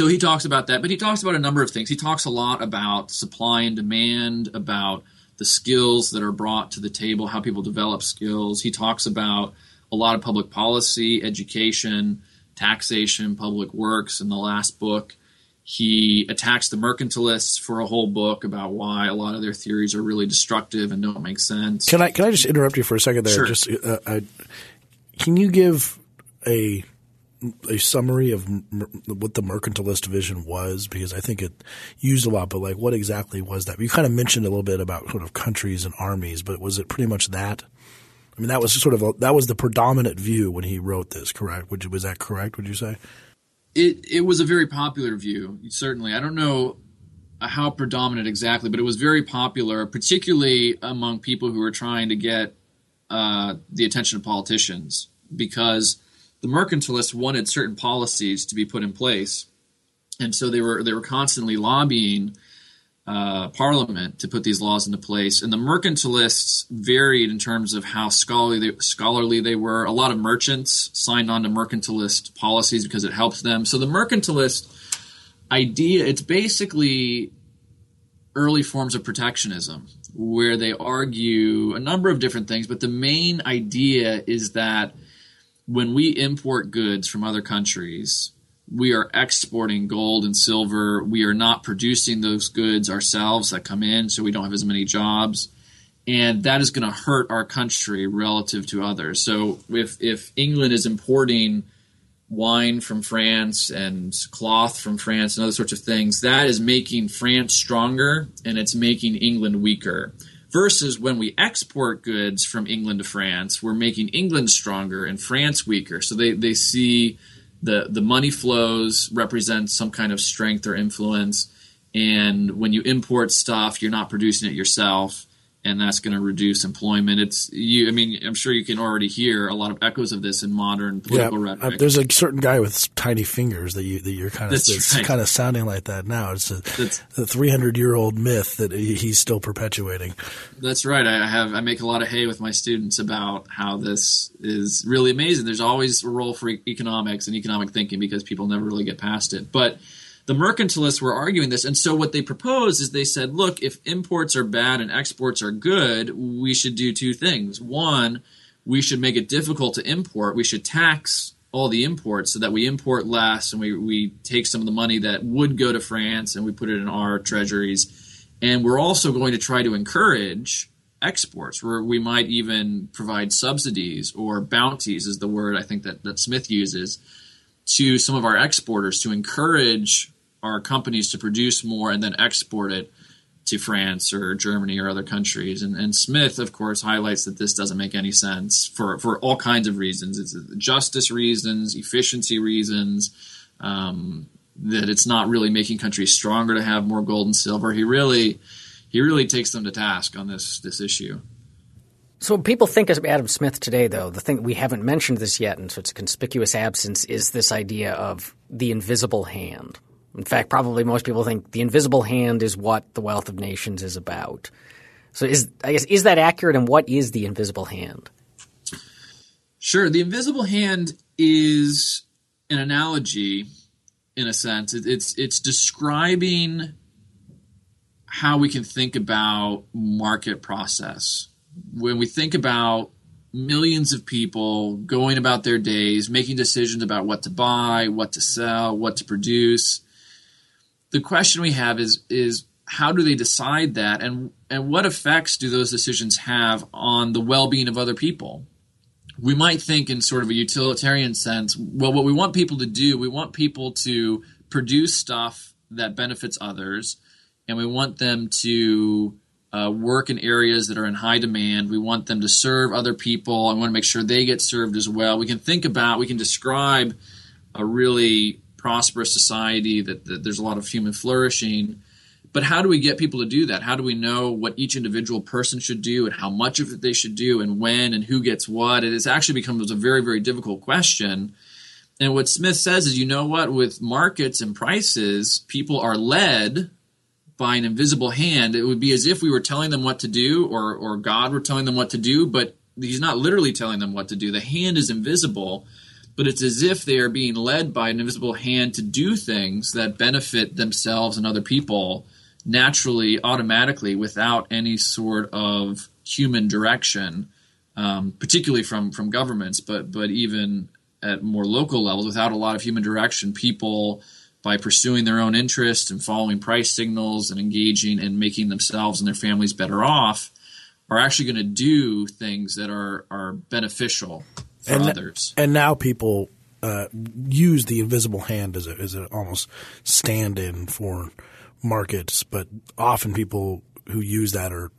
Speaker 3: so he talks about that, but he talks about a number of things. He talks a lot about supply and demand, about the skills that are brought to the table, how people develop skills. He talks about a lot of public policy, education, taxation, public works in the last book. He attacks the mercantilists for a whole book about why a lot of their theories are really destructive and don't make sense.
Speaker 2: Can I can I just interrupt you for a second there?
Speaker 3: Sure.
Speaker 2: Just uh, I, can you give a a summary of what the mercantilist vision was because I think it used a lot, but like what exactly was that? You kind of mentioned a little bit about sort of countries and armies, but was it pretty much that? I mean, that was sort of a, that was the predominant view when he wrote this. Correct? Would you, was that correct? Would you say?
Speaker 3: It it was a very popular view. Certainly, I don't know how predominant exactly, but it was very popular, particularly among people who were trying to get uh, the attention of politicians, because the mercantilists wanted certain policies to be put in place, and so they were they were constantly lobbying uh, Parliament to put these laws into place. And the mercantilists varied in terms of how scholarly they, scholarly they were. A lot of merchants signed on to mercantilist policies because it helped them. So the mercantilist idea, it's basically early forms of protectionism where they argue a number of different things, but the main idea is that when we import goods from other countries, we are exporting gold and silver. We are not producing those goods ourselves that come in, so we don't have as many jobs. And that is going to hurt our country relative to others. So if, if England is importing wine from France and cloth from France and other sorts of things, that is making France stronger and it's making England weaker. Versus when we export goods from England to France, we're making England stronger and France weaker. So they, they see the the money flows represent some kind of strength or influence and when you import stuff you're not producing it yourself and that's going to reduce employment. It's you i mean i'm sure you can already hear a lot of echoes of this in modern political
Speaker 2: yeah,
Speaker 3: rhetoric.
Speaker 2: uh, there's a certain guy with tiny fingers that you that you're kind of that's right. kind of sounding like that now. It's a, the 300 year old myth that he's still perpetuating.
Speaker 3: That's right. I have I make a lot of hay with my students about how this is really amazing. There's always a role for economics and economic thinking because people never really get past it. But the mercantilists were arguing this. And so what they proposed is they said, look, if imports are bad and exports are good, we should do two things. One, we should make it difficult to import. We should tax all the imports so that we import less and we, we take some of the money that would go to France and we put it in our treasuries. And we're also going to try to encourage exports where we might even provide subsidies or bounties is the word I think that, that Smith uses to some of our exporters to encourage our companies to produce more and then export it to France or Germany or other countries. And, and, Smith, of course, highlights that this doesn't make any sense for, for all kinds of reasons. It's justice reasons, efficiency reasons, um, that it's not really making countries stronger to have more gold and silver. He really he really takes them to task on this this issue.
Speaker 1: So people think of Adam Smith today, though, the thing we haven't mentioned this yet, and so it's a conspicuous absence, is this idea of the invisible hand. In fact, probably most people think the invisible hand is what the wealth of nations is about. So is I guess is that accurate and what is the invisible hand?
Speaker 3: Sure. The invisible hand is an analogy in a sense. It's it's describing how we can think about market process. When we think about millions of people going about their days, making decisions about what to buy, what to sell, what to produce. The question we have is is how do they decide that and and what effects do those decisions have on the well-being of other people? We might think in sort of a utilitarian sense, well what we want people to do, we want people to produce stuff that benefits others and we want them to uh, work in areas that are in high demand. We want them to serve other people. I want to make sure they get served as well. We can think about, we can describe a really prosperous society that, that there's a lot of human flourishing. But how do we get people to do that? How do we know what each individual person should do and how much of it they should do and when and who gets what? It has actually becomes a very, very difficult question. And what Smith says is, you know what, with markets and prices, people are led by an invisible hand, it would be as if we were telling them what to do or, or God were telling them what to do, but he's not literally telling them what to do. The hand is invisible, but it's as if they are being led by an invisible hand to do things that benefit themselves and other people naturally, automatically, without any sort of human direction, um, particularly from, from governments, but, but even at more local levels, without a lot of human direction, people – by pursuing their own interests and following price signals and engaging and making themselves and their families better off are actually going to do things that are are beneficial for
Speaker 2: and,
Speaker 3: others.
Speaker 2: And now people uh, use the invisible hand as a as an almost stand-in for markets, but often people who use that are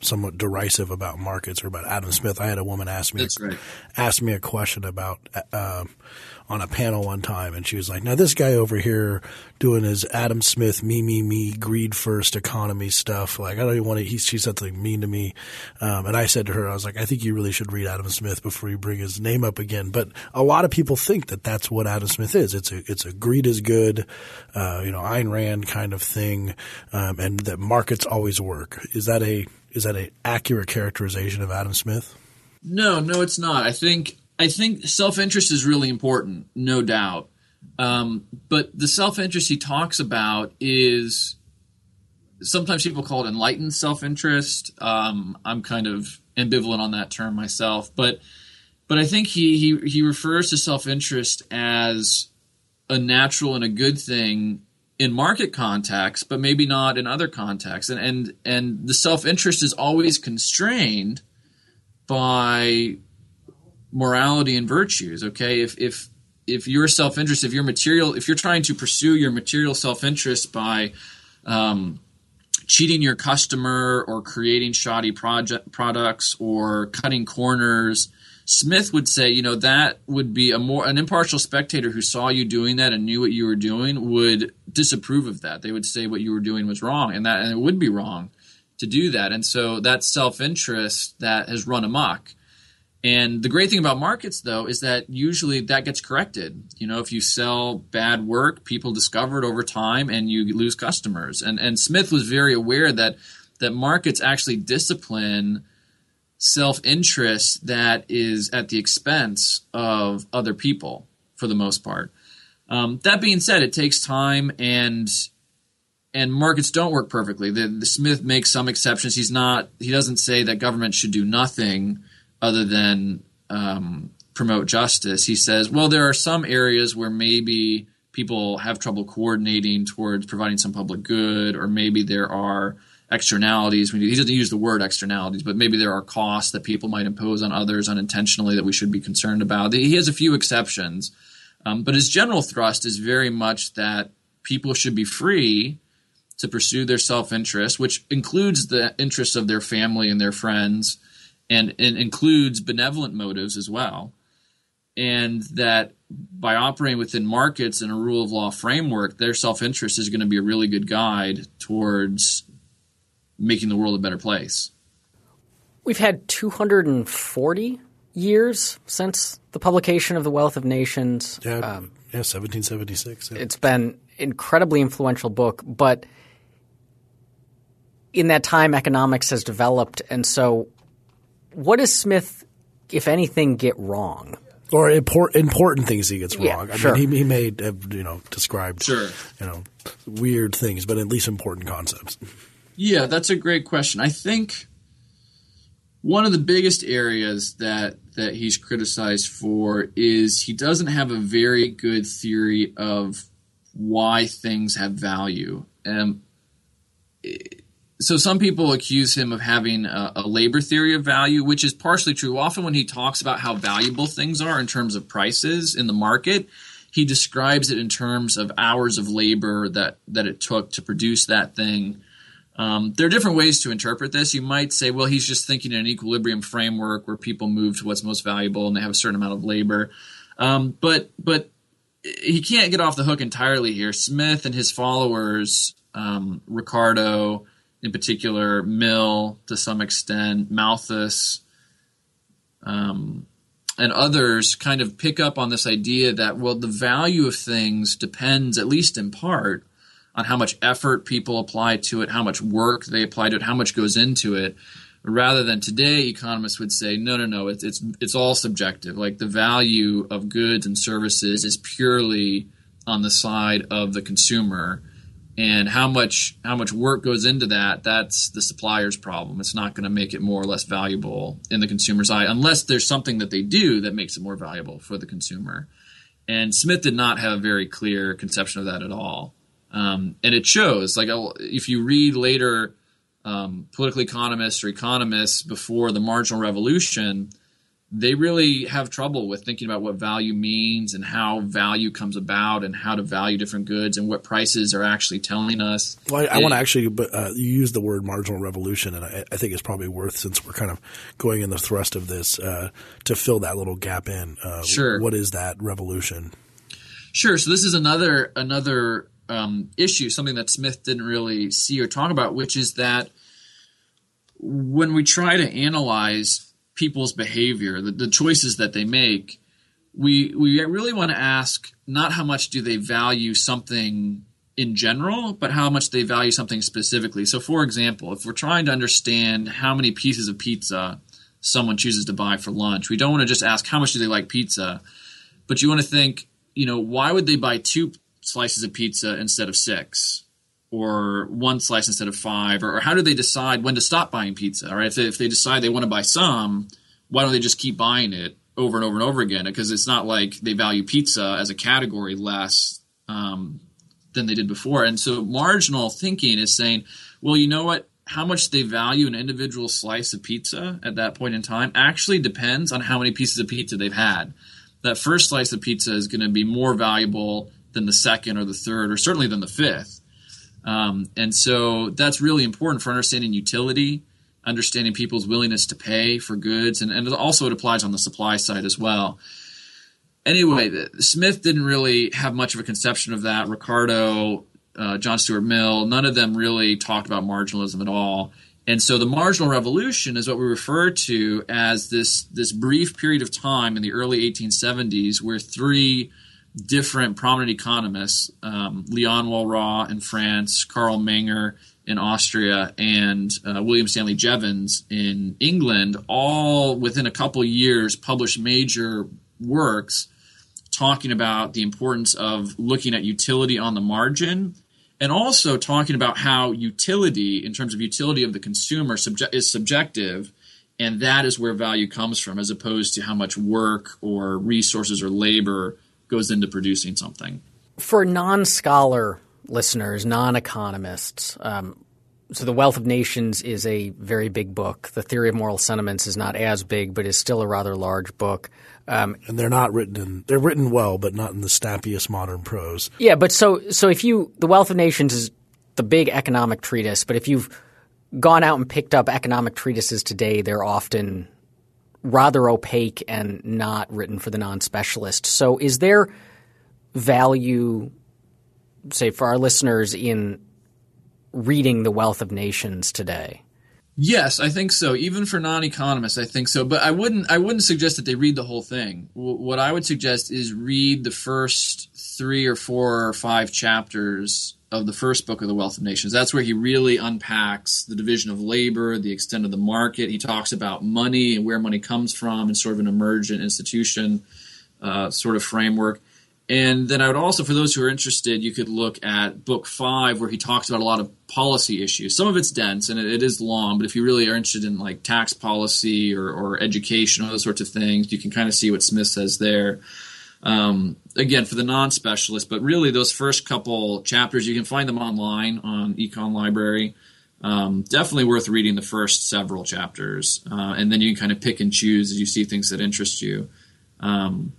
Speaker 2: somewhat derisive about markets or about Adam Smith. I had a woman ask me
Speaker 3: right.
Speaker 2: ask me a question about uh, on a panel one time, and she was like, "Now this guy over here doing his Adam Smith me me me greed first economy stuff. Like I don't even want to." He, she said something mean to me, um, and I said to her, "I was like, I think you really should read Adam Smith before you bring his name up again." But a lot of people think that that's what Adam Smith is. It's a it's a greed is good, uh, you know, Ayn Rand kind of thing, um, and that markets always work. Is that a is that an accurate characterization of Adam Smith?
Speaker 3: No, no, it's not. I think I think self interest is really important, no doubt. Um, but the self interest he talks about is sometimes people call it enlightened self interest. Um, I'm kind of ambivalent on that term myself, but but I think he he, he refers to self interest as a natural and a good thing in market context, but maybe not in other contexts. And and and the self interest is always constrained by morality and virtues. Okay, if if if your self interest, if your material, if you're trying to pursue your material self interest by um, cheating your customer or creating shoddy project products or cutting corners. Smith would say, you know, that would be a more an impartial spectator who saw you doing that and knew what you were doing would disapprove of that. They would say what you were doing was wrong, and that and it would be wrong to do that. And so that self interest that has run amok and the great thing about markets, though, is that usually that gets corrected. You know, if you sell bad work, people discover it over time, and you lose customers. And and Smith was very aware that that markets actually discipline self interest that is at the expense of other people for the most part. Um, that being said, it takes time and and markets don't work perfectly. The, the Smith makes some exceptions. He's not. He doesn't say that government should do nothing other than um, promote justice. He says, well, there are some areas where maybe people have trouble coordinating towards providing some public good, or maybe there are externalities. He doesn't use the word externalities, but maybe there are costs that people might impose on others unintentionally that we should be concerned about. He has a few exceptions, um, but his general thrust is very much that people should be free to pursue their self interest, which includes the interests of their family and their friends and, and includes benevolent motives as well. And that by operating within markets and a rule of law framework, their self interest is going to be a really good guide towards making the world a better place.
Speaker 1: We've had 240 years since the publication of The Wealth of Nations.
Speaker 2: Yeah, um, yeah 1776. Yeah.
Speaker 1: It's been incredibly influential book, but in that time, economics has developed, and so what does Smith, if anything, get wrong?
Speaker 2: Or import, important things he gets
Speaker 1: Yeah,
Speaker 2: wrong. I mean, he, he may have you know described
Speaker 3: Sure.
Speaker 2: you know weird things, but at least important concepts.
Speaker 3: Yeah, that's a great question. I think one of the biggest areas that that he's criticized for is he doesn't have a very good theory of why things have value. And so some people accuse him of having a, a, labor theory of value, which is partially true. Often when he talks about how valuable things are in terms of prices in the market, he describes it in terms of hours of labor that that it took to produce that thing. Um, there are different ways to interpret this. You might say, well, he's just thinking in an equilibrium framework where people move to what's most valuable and they have a certain amount of labor. Um, but but he can't get off the hook entirely here. Smith and his followers, um, Ricardo in particular, Mill to some extent, Malthus, um, and others kind of pick up on this idea that, well, the value of things depends, at least in part, on how much effort people apply to it, how much work they apply to it, how much goes into it. Rather than today, economists would say, no, no, no, it's, it's, it's all subjective. Like the value of goods and services is purely on the side of the consumer and how much how much work goes into that that's the supplier's problem. It's not going to make it more or less valuable in the consumer's eye unless there's something that they do that makes it more valuable for the consumer. And smith did not have a very clear conception of that at all. Um, and it shows like if you read later um, political economists or economists before the marginal revolution they really have trouble with thinking about what value means and how value comes about and how to value different goods and what prices are actually telling us.
Speaker 2: Well, I, I want to actually, but uh, you use the word marginal revolution, and I, I, think it's probably worth, since we're kind of going in the thrust of this, uh, to fill that little gap in. Uh,
Speaker 3: sure.
Speaker 2: What is that revolution?
Speaker 3: Sure. So this is another another um, issue, something that Smith didn't really see or talk about, which is that when we try to analyze people's behavior, the, the choices that they make, we we really want to ask not how much do they value something in general, but how much they value something specifically. So, for example, if we're trying to understand how many pieces of pizza someone chooses to buy for lunch, we don't want to just ask how much do they like pizza, but you want to think, you know, why would they buy two slices of pizza instead of six? Or one slice instead of five, or, or, how do they decide when to stop buying pizza? Right? If they, if they decide they want to buy some, why don't they just keep buying it over and over and over again? Because it's not like they value pizza as a category less um, than they did before. And so marginal thinking is saying, well, you know what? How much they value an individual slice of pizza at that point in time actually depends on how many pieces of pizza they've had. That first slice of pizza is going to be more valuable than the second or the third, or certainly than the fifth um, and so that's really important for understanding utility, understanding people's willingness to pay for goods, and, and also it applies on the supply side as well. Anyway, Smith didn't really have much of a conception of that. Ricardo, uh, John Stuart Mill, none of them really talked about marginalism at all. And so the marginal revolution is what we refer to as this this brief period of time in the early 1870s where three different prominent economists, um, Leon Walras in France, Carl Menger in Austria, and uh, William Stanley Jevons in England, all within a couple years published major works talking about the importance of looking at utility on the margin and also talking about how utility, in terms of utility of the consumer, subje- is subjective. And that is where value comes from, as opposed to how much work or resources or labor goes into producing something.
Speaker 1: For non scholar listeners, non economists, um, so The Wealth of Nations is a very big book. The Theory of Moral Sentiments is not as big, but is still a rather large book.
Speaker 2: Um, and they're not written in they're written well, but not in the snappiest modern prose.
Speaker 1: Yeah, but so so if you The Wealth of Nations is the big economic treatise, but if you've gone out and picked up economic treatises today, they're often rather opaque and not written for the non-specialist. So is there value, say, for our listeners in reading The Wealth of Nations today?
Speaker 3: Yes, I think so. Even for non-economists, I think so. But I wouldn't. I wouldn't suggest that they read the whole thing. what I would suggest is read the first three or four or five chapters of the first book of the Wealth of Nations. That's where he really unpacks the division of labor, the extent of the market. He talks about money and where money comes from, and sort of an emergent institution uh, sort of framework. And then I would also, for those who are interested, you could look at book five, where he talks about a lot of policy issues. Some of it's dense and it, it is long, but if you really are interested in like tax policy or, or education, or those sorts of things, you can kind of see what Smith says there. Um, again, for the non-specialist, but really those first couple chapters, you can find them online on Econ Library. Um, definitely worth reading the first several chapters, uh, and then you can kind of pick and choose as you see things that interest you. Um,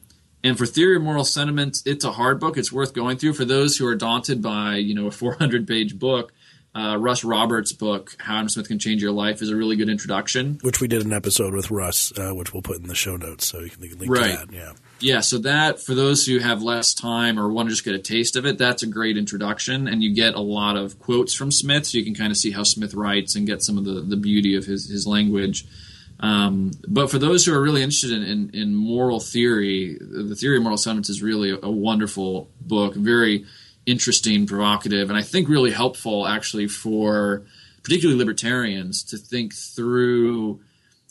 Speaker 3: and for Theory of Moral Sentiments, it's a hard book. It's worth going through for those who are daunted by you know a 400 page book. Uh, Russ Roberts' book, How Adam Smith Can Change Your Life, is a really good introduction.
Speaker 2: Which we did an episode with Russ, uh, which we'll put in the show notes, so you can, link
Speaker 3: right.
Speaker 2: to that. Yeah,
Speaker 3: yeah. So that for those who have less time or want to just get a taste of it, that's a great introduction, and you get a lot of quotes from Smith, so you can kind of see how Smith writes and get some of the the beauty of his his language. Um, but for those who are really interested in, in, in, moral theory, the theory of moral sentiments is really a, a, wonderful book, very interesting, provocative, and I think really helpful actually for particularly libertarians to think through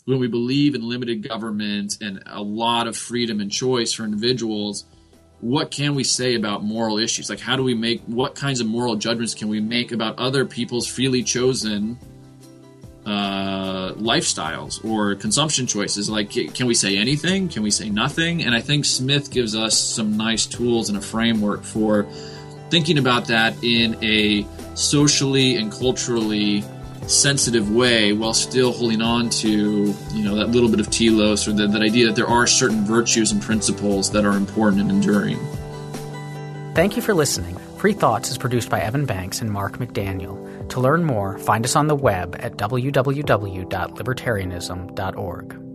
Speaker 3: when we believe in limited government and a lot of freedom and choice for individuals. What can we say about moral issues? Like, how do we make what kinds of moral judgments can we make about other people's freely chosen uh, lifestyles or consumption choices. Like, can we say anything? Can we say nothing? And I think Smith gives us some nice tools and a framework for thinking about that in a socially and culturally sensitive way while still holding on to you know that little bit of telos or the, that idea that there are certain virtues and principles that are important and enduring.
Speaker 1: Thank you for listening. Free thoughts is produced by evan banks and mark mcdaniel. To learn more, find us on the web at www.libertarianism.org.